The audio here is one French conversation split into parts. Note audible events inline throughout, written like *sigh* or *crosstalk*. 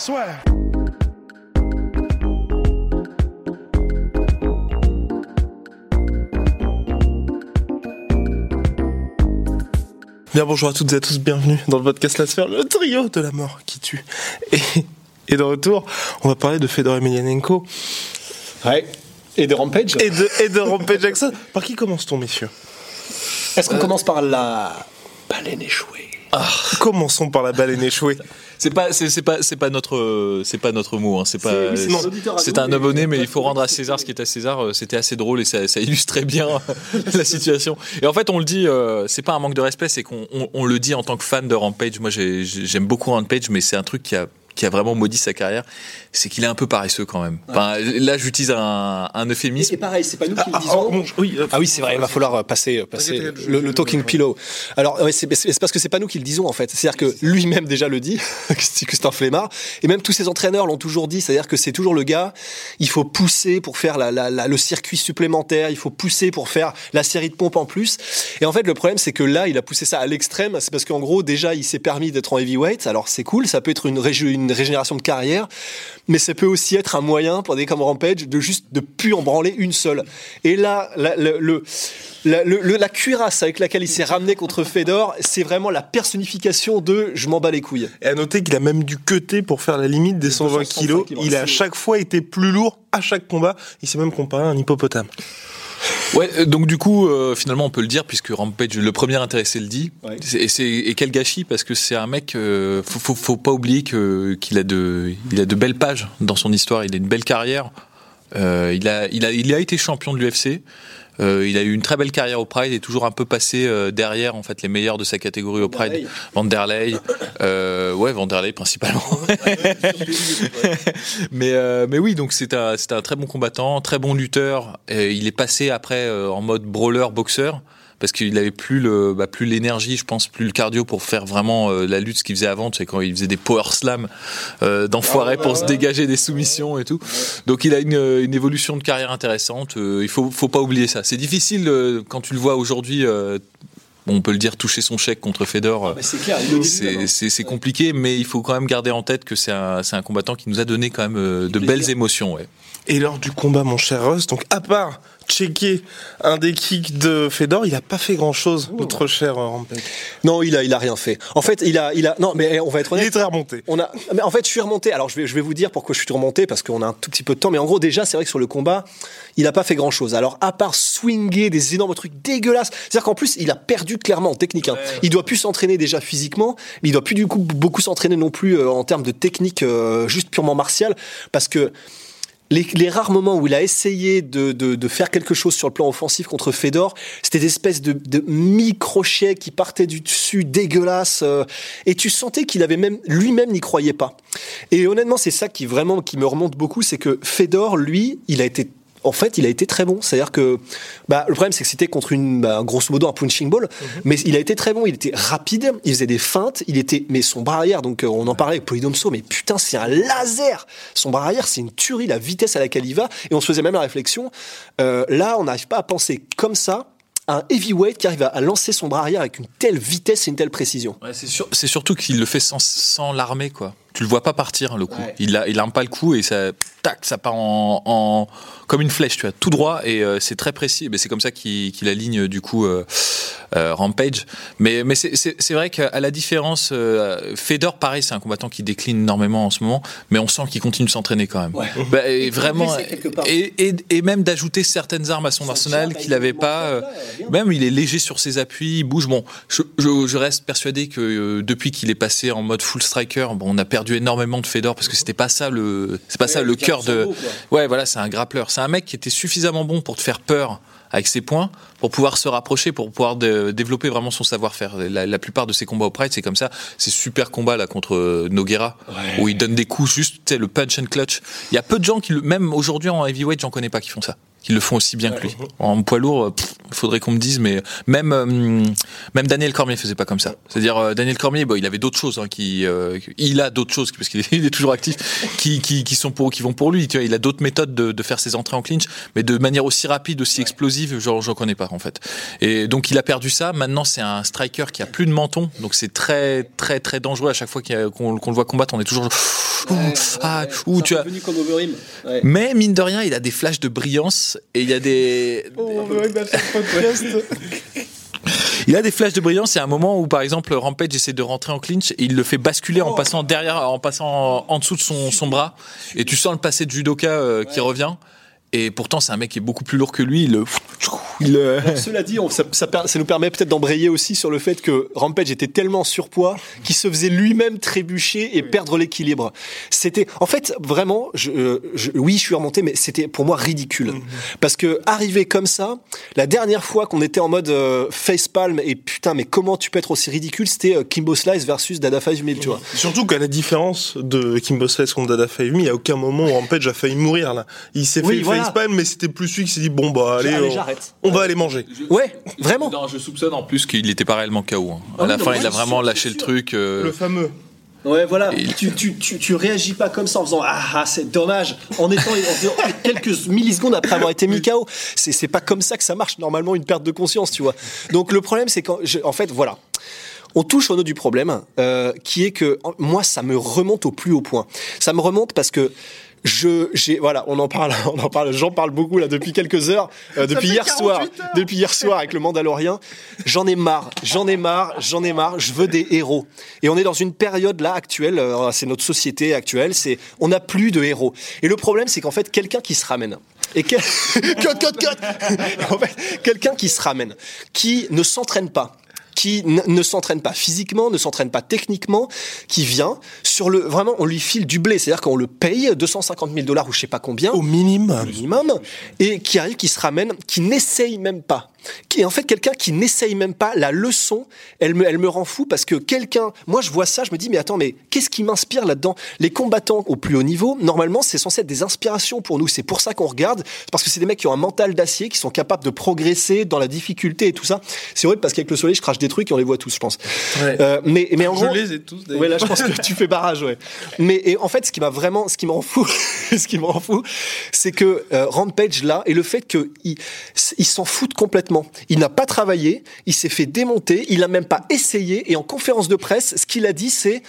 Swear. Bien bonjour à toutes et à tous, bienvenue dans le podcast La Sphère, le trio de la mort qui tue. Et, et de retour, on va parler de Fedor Emelianenko Ouais. Et de Rampage et de, et de Rampage Jackson. Par qui commence-t-on, messieurs? Est-ce qu'on commence par la baleine échouée? Commençons par la baleine échouée. C'est pas, c'est, c'est pas, c'est pas notre, euh, c'est pas notre mot. hein. C'est pas, c'est c'est- un abonné, mais il faut rendre à César ce qui est à César. Euh, C'était assez drôle et ça, ça illustrait bien *laughs* la situation. Et en fait, on le dit, euh, c'est pas un manque de respect, c'est qu'on on, on le dit en tant que fan de Rampage. Moi, j'ai- j'ai- j'aime beaucoup Rampage, mais c'est un truc qui a qui a vraiment maudit sa carrière, c'est qu'il est un peu paresseux quand même. Enfin, là, j'utilise un, un Et, euphémisme. et pareil, c'est pas nous qui Ah, le disons. oh, bon, je- oui, euh, Ah oui, c'est vrai, il va falloir euh, passer, passer t'inquiète, je- le, le talking je- pillow. Alors, ouais, c'est parce que c'est pas nous qui le disons en fait. C'est-à-dire que lui-même déjà le dit, *laughs* que c'est un flemmard. Et même tous ses entraîneurs l'ont toujours dit. C'est-à-dire que c'est toujours le gars, il faut pousser pour faire la, la- la- le circuit supplémentaire, il faut pousser pour faire la série de pompes en plus. Et en fait, le problème, c'est que là, il a poussé ça à l'extrême. C'est parce qu'en gros, déjà, il s'est permis d'être en heavyweight. Alors, c'est cool, ça peut être une, régé- une régénération de carrière, mais ça peut aussi être un moyen pour des comme Rampage de juste de plus en branler une seule. Et là, la, le, le- la, le- le- la cuirasse avec laquelle il s'est ramené contre Fedor, c'est vraiment la personnification de je m'en bats les couilles. Et à noter qu'il a même dû cutter pour faire la limite des 120 235 kilos. Il a à chaque fois été plus lourd à chaque combat. Il s'est même comparé à un hippopotame. Ouais, euh, donc du coup, euh, finalement, on peut le dire puisque Rampage, le premier intéressé le dit. Ouais. Et, c'est- et quel gâchis parce que c'est un mec. euh, faut, faut, faut pas oublier que qu'il a de, il a de belles pages dans son histoire. Il a une belle carrière. Euh, il a, il a, il a été champion de l'UFC. Euh, il a eu une très belle carrière au Pride et toujours un peu passé euh, derrière en fait les meilleurs de sa catégorie au Pride. Vanderlei, euh, ouais Vanderlei principalement. *laughs* mais euh, mais oui donc c'est un c'est un très bon combattant, très bon lutteur. Et il est passé après euh, en mode brawler boxeur parce qu'il avait plus le bah, plus l'énergie je pense plus le cardio pour faire vraiment euh, la lutte ce qu'il faisait avant tu sais quand il faisait des power slams euh, d'enfoiré pour se dégager des soumissions et tout donc il a une, une évolution de carrière intéressante Euh, il faut faut pas oublier ça c'est difficile euh, quand tu le vois aujourd'hui euh, on peut le dire toucher son chèque contre Fedor euh, c'est clair, c'est- compliqué, mais il faut quand même garder en tête que c'est un, un combattant qui nous a donné quand même euh, de belles émotions. Ouais. Et lors du combat, mon cher Russ, donc à part checker un des kicks de Fedor, il a pas fait grand chose, notre cher euh, Rampage. Non, il a, il a rien fait. En fait, il a, il a. Non, mais on va être Il honnête. est très remonté. On a, mais en fait, je suis remonté. Alors, je vais, je vais vous dire pourquoi je suis remonté parce qu'on a un tout petit peu de temps. Mais en gros, déjà, c'est vrai que sur le combat, il a pas fait grand chose. Alors, à part swinger des énormes trucs dégueulasses, c'est-à-dire qu'en plus, il a perdu clairement en technique. hein. Il doit plus s'entraîner déjà physiquement, mais il doit plus du coup beaucoup s'entraîner non plus euh, en termes de technique euh, juste purement martiale, parce que. Les, les rares moments où il a essayé de, de, de faire quelque chose sur le plan offensif contre Fedor, c'était des espèces de, de microchets qui partaient du dessus, dégueulasses, euh, et tu sentais qu'il avait même lui-même n'y croyait pas. Et honnêtement, c'est ça qui vraiment qui me remonte beaucoup, c'est que Fedor, lui, il a été en fait, il a été très bon. C'est-à-dire que bah, le problème, c'est que c'était contre une, bah, grosso modo un punching ball, mais il a été très bon. Il était rapide, il faisait des feintes, il était, mais son bras arrière, donc euh, on en parlait avec Polydomso, mais putain, c'est un laser. Son bras arrière, c'est une tuerie, la vitesse à laquelle il va. Et on se faisait même la réflexion. euh, là, on n'arrive pas à penser comme ça un heavyweight qui arrive à, à lancer son bras arrière avec une telle vitesse et une telle précision. c'est, sur- c'est surtout qu'il le fait sans, sans l'armer, quoi. Tu le vois pas partir, le coup. Ouais. Il, a, il arme pas le coup et ça, tac, ça part en, en- comme une flèche, tu vois, tout droit et euh, c'est très précis. Mais c'est comme ça qu'il, aligne, du coup, euh, Rampage. Mais, mais c'est, vrai qu'à la différence, euh, Fedor, pareil, c'est un combattant qui décline énormément en ce moment, mais on sent qu'il continue de s'entraîner quand même. Bah, et vraiment, et, et, et même d'ajouter certaines armes à son arsenal qu'il n'avait pas. euh, même il est léger sur ses appuis, il bouge. Bon, je, je- je reste persuadé que euh, depuis qu'il est passé en mode full striker, bon, on a perdu énormément de Fedor parce que c'était pas ça le, c'est pas ça le cœur de. Ouais, voilà, c'est un grappleur. C'est un mec qui était suffisamment bon pour te faire peur avec ses points pour pouvoir se rapprocher, pour pouvoir de- développer vraiment son savoir-faire. La, la plupart de ses combats au Pride, c'est comme ça. Ces super combats là contre euh, Noguera, où il donne des coups juste, le punch and clutch. Il y a peu de gens qui, le, même aujourd'hui en heavyweight, j'en connais pas qui font ça, qui le font aussi bien que lui. En poids lourd, il faudrait qu'on me dise, mais même euh, même Daniel Cormier faisait pas comme ça. C'est-à-dire euh, Daniel Cormier, bon, il avait d'autres choses, hein, qui, euh, il a d'autres choses parce qu'il *laughs* est, toujours actif, qui, qui, qui sont pour, qui vont pour lui. Tu vois, il a d'autres méthodes de, de faire ses entrées en clinch, mais de manière aussi rapide, aussi explosive, genre j'en connais pas en fait. Et donc il a perdu ça. Maintenant c'est un striker qui a plus de menton, donc c'est très très très dangereux à chaque fois qu'on le voit combattre. On est toujours ouh, ah, ouh, tu as. Comme. Ouais. Mais mine de rien, il a des flashs de brillance et il y a des, *laughs* il a des flashs de brillance. Il y a un moment où, par exemple, Rampage essaie de rentrer en clinch et il le fait basculer en passant derrière, en passant en dessous de son, son bras. Et tu sens le passé de judoka euh, qui revient. Et pourtant, c'est un mec qui est beaucoup plus lourd que lui. Il le, il le- Cela dit, on- ça, ça per- ça nous permet peut-être d'embrayer aussi sur le fait que Rampage était tellement en surpoids qu'il se faisait lui-même trébucher et perdre l'équilibre. C'était, en fait, vraiment, je, euh, je- oui, je suis remonté, mais c'était pour moi ridicule. Parce que arriver comme ça, la dernière fois qu'on était en mode euh, facepalm et putain, mais comment tu peux être aussi ridicule, c'était euh, Kimbo Slice versus Dada 5000, tu vois. Surtout qu'à la différence de Kimbo Slice contre Dada Fahimi, il n'y a aucun moment où Rampage a failli mourir là. Il s'est Oui, fait voilà. Mais c'était plus lui qui s'est dit bon bah allez, Allez, on- va aller manger. Ouais, vraiment. Non, je soupçonne en plus qu'il n'était pas réellement KO. hein. Ah À oui, la non, fin, il a vraiment lâché le truc. euh, Le fameux. Ouais, voilà. Et- Tu, tu, tu, tu réagis pas comme ça en faisant Ah, ah, c'est dommage. En étant en- en- quelques millisecondes après avoir été mis KO. C'est, c'est pas comme ça que ça marche, normalement, une perte de conscience, tu vois. Donc, le problème, c'est qu'en en fait, voilà. On touche au nœud du problème, euh, qui est que moi, ça me remonte au plus haut point. Ça me remonte parce que je, j'ai, voilà, on en parle, *laughs* on en parle, j'en parle beaucoup là depuis quelques heures, euh, depuis hier soir, 48 heures. depuis hier soir avec le Mandalorien. J'en ai marre, j'en ai marre, j'en ai marre. Je veux des héros. Et on est dans une période là actuelle, euh, c'est notre société actuelle, c'est, on n'a plus de héros. Et le problème, c'est qu'en fait, quelqu'un qui se ramène. Et *laughs* cut, cut, cut. *laughs* En fait, quelqu'un qui se ramène, qui ne s'entraîne pas, qui ne s'entraîne pas physiquement, ne s'entraîne pas techniquement, qui vient sur le vraiment on lui file du blé, c'est-à-dire qu'on le paye 250 000 dollars ou je sais pas combien Au minimum. minimum et qui arrive, qui se ramène, qui n'essaye même pas. Qui est en fait quelqu'un qui n'essaye même pas la leçon. Elle me, elle me rend fou parce que quelqu'un, moi je vois ça, je me dis mais attends mais qu'est-ce qui m'inspire là-dedans? Les combattants au plus haut niveau, normalement c'est censé être des inspirations pour nous. C'est pour ça qu'on regarde, parce que c'est des mecs qui ont un mental d'acier, qui sont capables de progresser dans la difficulté et tout ça. C'est horrible parce qu'avec le soleil je crache des trucs et on les voit tous, je pense. Ouais. Euh, mais mais en Je gros, les ai tous, d'ailleurs. Ouais, là, je pense que tu fais barrage, ouais. *laughs* Mais et en fait, ce qui m'a vraiment, ce qui me rend fou, *laughs* ce qui me rend fou, c'est que euh, Rampage là et le fait que il, il s'en fout complètement. Il n'a pas travaillé, il s'est fait démonter, il a même pas essayé. Et en conférence de presse, ce qu'il a dit, c'est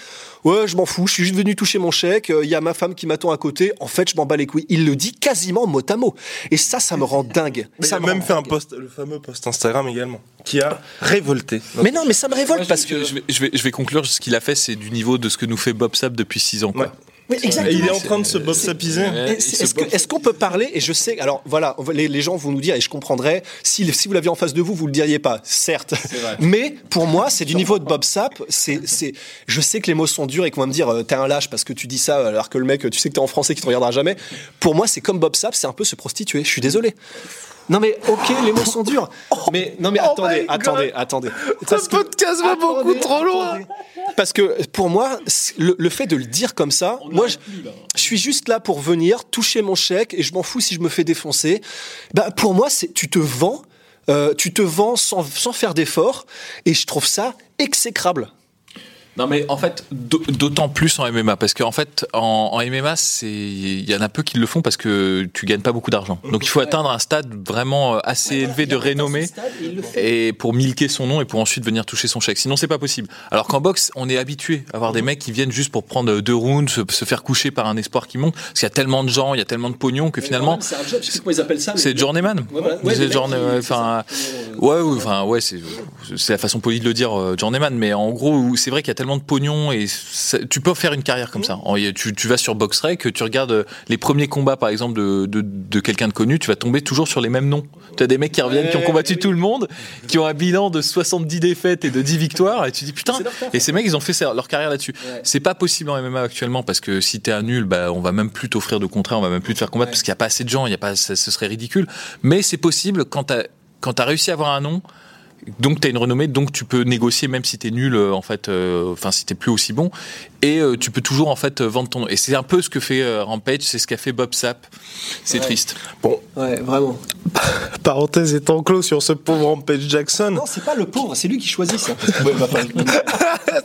ouais, je m'en fous, je suis juste venu toucher mon chèque. euh, Il y a ma femme qui m'attend à côté. En fait, je m'en bats les couilles. Il le dit quasiment mot à mot. Et ça, ça me rend dingue. Mais il ça a me même fait un post, le fameux post Instagram également, qui a révolté. Mais non, mais ça me révolte Moi, parce je, que. je vais, je, vais, je vais conclure ce qu'il a fait, c'est du niveau de ce que nous fait Bob Sapp depuis 6 ans. Quoi. Ouais. Oui, exactement. Et il est en train de se bob sapiser. Ouais, Et il c'est- se Est-ce qu'on peut parler Et je sais, alors voilà, les, les gens vont nous dire, et je comprendrais, si, si vous l'aviez en face de vous, vous le diriez pas, certes. Mais pour moi, c'est du niveau de Bob Sapp. C'est, c'est, je sais que les mots sont durs et qu'on va me dire, euh, t'es un lâche parce que tu dis ça, alors que le mec, tu sais que t'es en français qui te regardera jamais. Pour moi, c'est comme Bob Sapp, c'est un peu se prostituer. Je suis désolé. Non mais ok, les mots sont durs. Mais non mais Oh attendez, attendez, attendez. Ce Parce que- podcast va beaucoup Attendez, trop loin. Parce que pour moi, le, le fait de le dire comme ça, moi, je, je suis juste là pour venir toucher mon chèque et je m'en fous si je me fais défoncer. Bah, pour moi, c'est tu te vends, euh, tu te vends sans, sans faire d'effort et je trouve ça exécrable. Non mais en fait d'au- d'autant plus en MMA parce qu'en fait en, en MMA c'est il y en a peu qui le font parce que tu gagnes pas beaucoup d'argent donc il faut atteindre un stade vraiment euh, assez élevé de renommée et pour milquer son nom et pour ensuite venir toucher son chèque sinon c'est pas possible alors qu'en boxe on est habitué à avoir des mecs qui viennent juste pour prendre deux rounds se, se faire coucher par un espoir qui monte parce qu'il y a tellement de gens il y a tellement de pognon que finalement c'est un job, je sais pas comment ils appellent ça. c'est journeyman. Ouais. Ouais, enfin, enfin, c'est la façon polie de le dire, euh, journeyman. Mais en gros, c'est vrai qu'il y a tellement de pognon et ça- tu peux faire une carrière comme ça. En- Tu, tu vas sur BoxRec, tu regardes euh, les premiers combats, par exemple, de, de, de quelqu'un de connu, tu vas tomber toujours sur les mêmes noms. Tu as des mecs qui reviennent, qui ont combattu tout le monde, qui ont un bilan de 70 défaites et de 10 victoires, et tu dis putain. Et ces mecs, ils ont fait leur carrière là-dessus. C'est pas possible en MMA actuellement parce que si t'es un nul, bah, on va même plus t'offrir de contrat, on va même plus te faire combattre parce qu'il y a pas assez de gens, il y a pas, ça- ce serait ridicule. Mais c'est possible quand t'as quand t'as réussi à avoir un nom, donc tu as une renommée, donc tu peux négocier même si t'es nul, euh, en fait, euh, enfin si t'es plus aussi bon, et euh, tu peux toujours en fait vendre ton nom. Et c'est un peu ce que fait euh, Rampage, c'est ce qu'a fait Bob Sapp. C'est triste. Bon, Ouais, vraiment. *laughs* parenthèse étant clos sur ce pauvre Rampage Jackson. Non, c'est pas le pauvre, c'est lui qui choisit ça. *laughs* *laughs*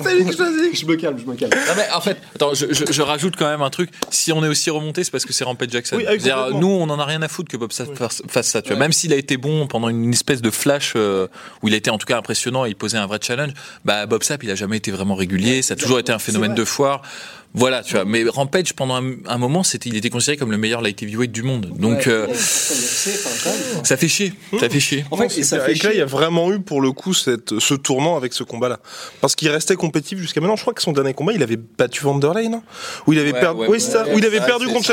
C'est lui qui choisit. je me calme, je me calme. Non mais en fait, attends, je, je- je rajoute quand même un truc. Si on est aussi remonté, c'est parce que c'est Rampage Jackson. Oui, ah complètement. nous, on en a rien à foutre que Bob Sapp fasse, fasse ça. Tu vois, même s'il a été bon pendant une espèce de flash euh, où il été en tout cas impressionnant et il posait un vrai challenge, bah Bob Sapp, il a jamais été vraiment régulier. Ça a toujours été un phénomène de foire. Voilà, tu vois. Mais Rampage, pendant un, un moment, c'était, il était considéré comme le meilleur light heavyweight du monde. Donc, euh, ça fait chier. Ça fait chier. En fait, et ça fait que là, il y chier. a vraiment eu pour le coup cette, ce tournant avec ce combat-là. Parce qu'il restait compétitif jusqu'à maintenant. Je crois que son dernier combat, il avait battu Vanderlei, non? Où il avait Ouais, perdu. ouais, oui, ça. Où il avait perdu contre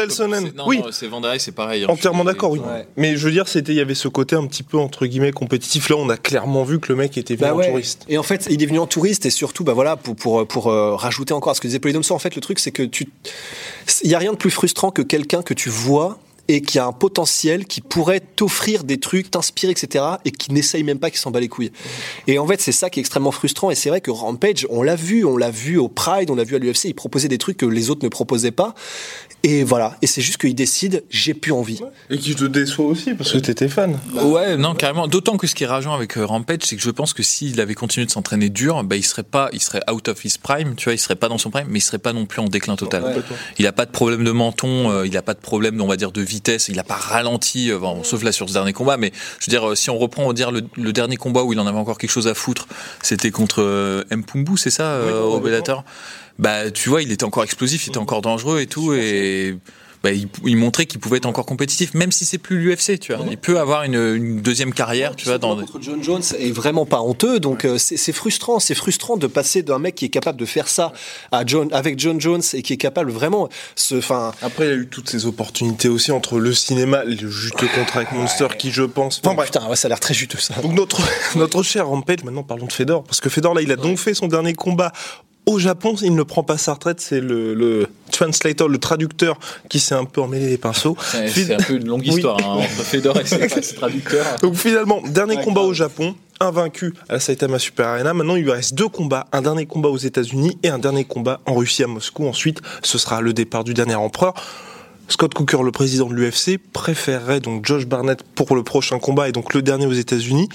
Non, Oui. c'est Vanderlei, c'est pareil. hein. Entièrement d'accord, oui. Ouais. Mais je veux dire, c'était, il y avait ce côté un petit peu entre guillemets compétitif. Là, on a clairement vu que le mec était venu Bah en ouais. touriste. Et en fait, il est venu en touriste et surtout, bah voilà, pour pour pour euh, rajouter encore à ce que disait Polydomso, en fait, le truc, c'est que tu, il y a rien de plus frustrant que quelqu'un que tu vois et qui a un potentiel qui pourrait t'offrir des trucs, t'inspirer, etc., et qui n'essaye même pas, qui s'en bat les couilles. Et en fait, c'est ça qui est extrêmement frustrant. Et c'est vrai que Rampage, on l'a vu, on l'a vu au Pride, on l'a vu à l'UFC, il proposait des trucs que les autres ne proposaient pas. Et voilà. Et c'est juste qu'il décide, j'ai plus envie. Et qui te déçoit aussi parce que t'étais fan. Ouais, non, carrément. D'autant que ce qui est rageant avec euh, Rampage, c'est que je pense que s'il avait continué de s'entraîner dur, bah, il serait pas, il serait out of his prime, tu vois, il serait pas dans son prime, mais il serait pas non plus en déclin total. Il a pas de problème de menton, euh, il a pas de problème, on va dire, de vitesse, il a pas ralenti, euh, bon, sauf là sur ce dernier combat, mais je veux dire, euh, si on reprend, on va dire, le, le dernier combat où il en avait encore quelque chose à foutre, c'était contre euh, Mpumbu, c'est ça, euh, au Bellator? Bah, tu vois, il était encore explosif, il était encore dangereux et tout, et, bah, il, il montrait qu'il pouvait être encore compétitif, même si c'est plus l'UFC, tu vois. Il peut avoir une, une deuxième carrière, tu vois, dans. contre John Jones est vraiment pas honteux, donc euh, c'est c'est frustrant, c'est frustrant de passer d'un mec qui est capable de faire ça à John, avec John Jones et qui est capable vraiment, ce, enfin, Après, il y a eu toutes ces opportunités aussi entre le cinéma, le juteux contrat avec Monster, qui je pense. Enfin bref. putain, ouais, ça a l'air très juteux ça. Donc notre, *laughs* notre cher Rampage, maintenant parlons de Fedor, parce que Fedor là il a donc fait son dernier combat au Japon, il ne prend pas sa retraite, c'est le, le translator, le traducteur qui s'est un peu emmêlé les pinceaux. C'est Fi- c'est un peu une longue Oui. histoire hein, entre Fedor et ses, ses traducteurs. Donc finalement, dernier combat au Japon, invaincu à la Saitama Super Arena. Maintenant, il lui reste deux combats, un dernier combat aux États-Unis et un dernier combat en Russie à Moscou. Ensuite, ce sera le départ du dernier empereur. Scott Cooker, le président de l'UFC, préférerait donc Josh Barnett pour le prochain combat et donc le dernier aux États-Unis.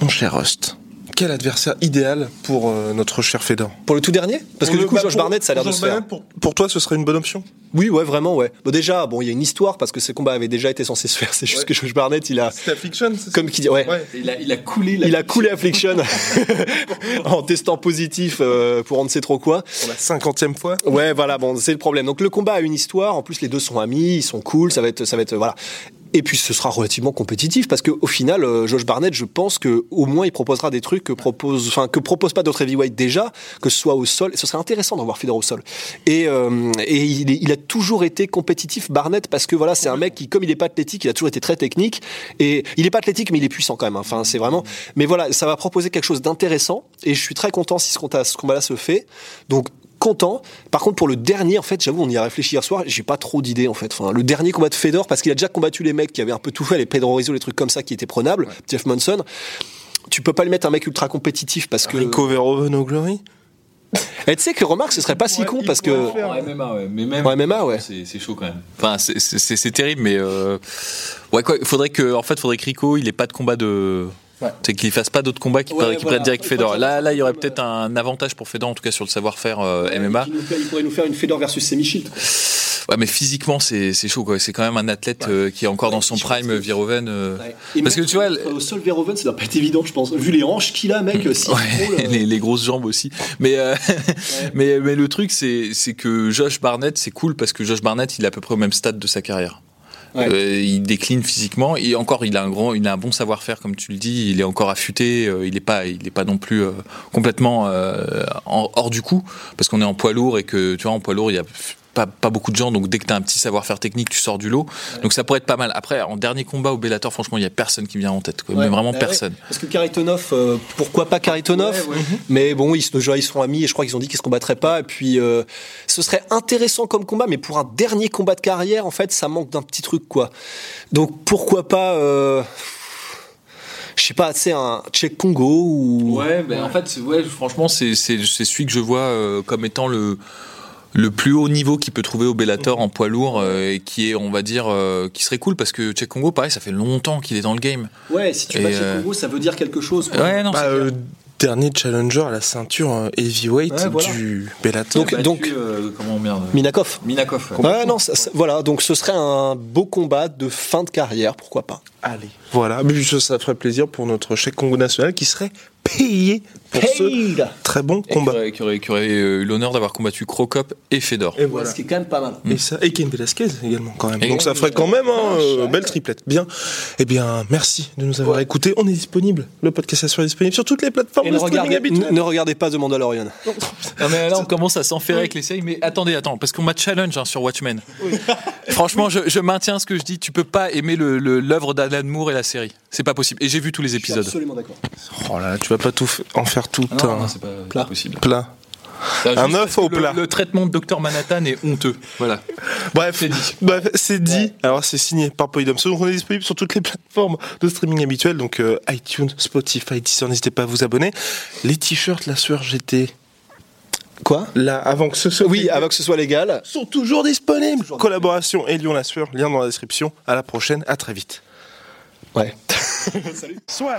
Mon cher Rust, quel adversaire idéal pour euh, notre cher Fedor Pour le tout dernier? Parce que Pour du le- coup, bah, Josh pour- Barnett, ça a l'air pour de se faire. Pour, pour toi, ce serait une bonne option? Oui, ouais, vraiment, ouais. Bon, déjà, bon, il y a une histoire parce que ce combat avait déjà été censé se faire. C'est juste Ouais. que Josh Barnett, il a, C'était Affliction, c'est ça? Comme qui dit, ouais. Ouais. Il a, il a coulé. Il a coulé Affliction *laughs* *laughs* en testant positif euh, pour on ne sait trop quoi. Pour la cinquantième fois Ouais, voilà, bon, c'est le problème. Donc le combat a une histoire. En plus, les deux sont amis, ils sont cool. Ça va être, ça va être, voilà. Et puis ce sera relativement compétitif parce que au final, euh, Josh Barnett, je pense que au moins il proposera des trucs que propose, enfin que propose pas d'autres heavyweight déjà, que ce soit au sol. Ce serait intéressant d'en voir Fedor au sol. Et, euh, et il, il a toujours été compétitif Barnett parce que voilà, c'est un mec qui, comme il est pas athlétique, il a toujours été très technique. Et il est pas athlétique, mais il est puissant quand même. Enfin, c'est vraiment. Mais voilà, ça va proposer quelque chose d'intéressant. Et je suis très content si ce combat-là se fait. Donc content. Par contre, pour le dernier, en fait, j'avoue, on y a réfléchi hier soir, j'ai pas trop d'idées, en fait. Enfin, le dernier combat de Fedor, parce qu'il a déjà combattu les mecs qui avaient un peu tout fait, les Pedro Rizzo, les trucs comme ça qui étaient prenables, Jeff Monson. Tu peux pas lui mettre un mec ultra compétitif parce que. Rico Verhoeven au Glory Et tu sais que remarque, ce serait pas si con il parce que. En MMA, ouais. Mais même. En MMA, ouais. C'est chaud quand même. Enfin, c'est- terrible, mais. Euh... Ouais, quoi. Faudrait que, en fait, faudrait que Rico, il ait pas de combat de. C'est qu'il fasse pas d'autres combats qui, Ouais, voilà. prennent direct Fedor. Là, là, il y aurait peut-être un avantage pour Fedor, en tout cas sur le savoir-faire euh, MMA. Il, pourrait nous faire une Fedor versus Semi-Shield. Ouais, mais physiquement, c'est c'est chaud, quoi. C'est quand même un athlète euh, qui est encore dans son prime, Viroven. euh, Parce que tu vois, le- Au sol, Verhoeven, ça doit pas être évident, je pense. Vu les hanches qu'il a, mec, si Ouais, les, les grosses jambes aussi. Mais, euh, *laughs* mais, mais le truc, c'est c'est que Josh Barnett, c'est cool parce que Josh Barnett, il est à peu près au même stade de sa carrière. Euh, il décline physiquement et encore il a un grand, il a un bon savoir-faire comme tu le dis. Il est encore affûté. euh, il est pas, il est pas non plus euh, complètement en- hors du coup parce qu'on est en poids lourd et que tu vois en poids lourd il y a pas, pas beaucoup de gens donc dès que tu as un petit savoir-faire technique tu sors du lot donc ça pourrait être pas mal après en dernier combat au Bellator franchement il y a personne qui me vient en tête quoi. Ouais, mais vraiment bah ouais. personne Parce que Karitonov, euh, pourquoi pas Karitonov Mais bon, ils, déjà, ils sont amis et je crois qu'ils ont dit qu'ils se combattraient pas. Et puis, euh, ce serait intéressant comme combat, mais pour un dernier combat de carrière, en fait, ça manque d'un petit truc, quoi. Donc, pourquoi pas. euh, je sais pas, c'est un Tchèque Congo ou. Ouais, ben en fait, ouais, franchement, c'est c'est c'est celui que je vois euh, comme étant le le plus haut niveau qu'il peut trouver au Bellator en poids lourd euh, et qui est, on va dire, euh, qui serait cool parce que Tchèque Congo, pareil, ça fait longtemps qu'il est dans le game. Ouais, si tu Et, bats Tchèque euh, Congo, ça veut dire quelque chose. quoi. Ouais, non, Bah, euh, dernier challenger à la ceinture heavyweight Ouais, voilà. du Bellator. Donc- Battu, donc- euh, comment merde Minakov. Minakov. Ouais, non, ça- ça- voilà, donc ce serait un beau combat de fin de carrière, pourquoi pas. Allez. Voilà, mais ça, ça ferait plaisir pour notre chèque Congo national qui serait payé pour ce très bon Et qui combat. aurait, qui aurait- qui aurait, euh, eu l'honneur d'avoir combattu Crocop et Fedor. Et voilà. Ce qui est quand même pas mal. Et ça, et Ken Velasquez également quand même. Et Donc ça ferait quand même un euh, belle triplette. Bien. Eh bien, merci de nous avoir écoutés. On est disponible. Le podcast est disponible sur toutes les plateformes Et de ne streaming regardez, habituelles. ne- regardez pas The Mandalorian. *laughs* Non mais là on commence à s'enferrer avec les séries mais attendez attends parce qu'on m'a challenge hein, sur Watchmen *laughs* franchement je, je maintiens ce que je dis tu peux pas aimer le- le- l'œuvre d'Alan Moore et la série c'est pas possible et j'ai vu tous les Je suis épisodes absolument d'accord. Oh là, tu vas pas tout f- en faire tout Ah non, un non, c'est pas, Plat. possible plat. Là, Un œuf au le- plat. le, traitement de Dr Manhattan est honteux voilà Bref, C'est dit. Bref, c'est dit. Alors c'est signé par Polydome. Donc on est disponible sur toutes les plateformes de streaming habituelles, donc euh, iTunes, Spotify, Deezer. N'hésitez pas à vous abonner. Les t-shirts, la sueur GT, Quoi? là avant que ce soit Oui, avant que ce soit légal. sont toujours disponibles. Collaboration et Lyon la sueur. Lien dans la description. À la prochaine. À très vite. Ouais. *laughs* Soir.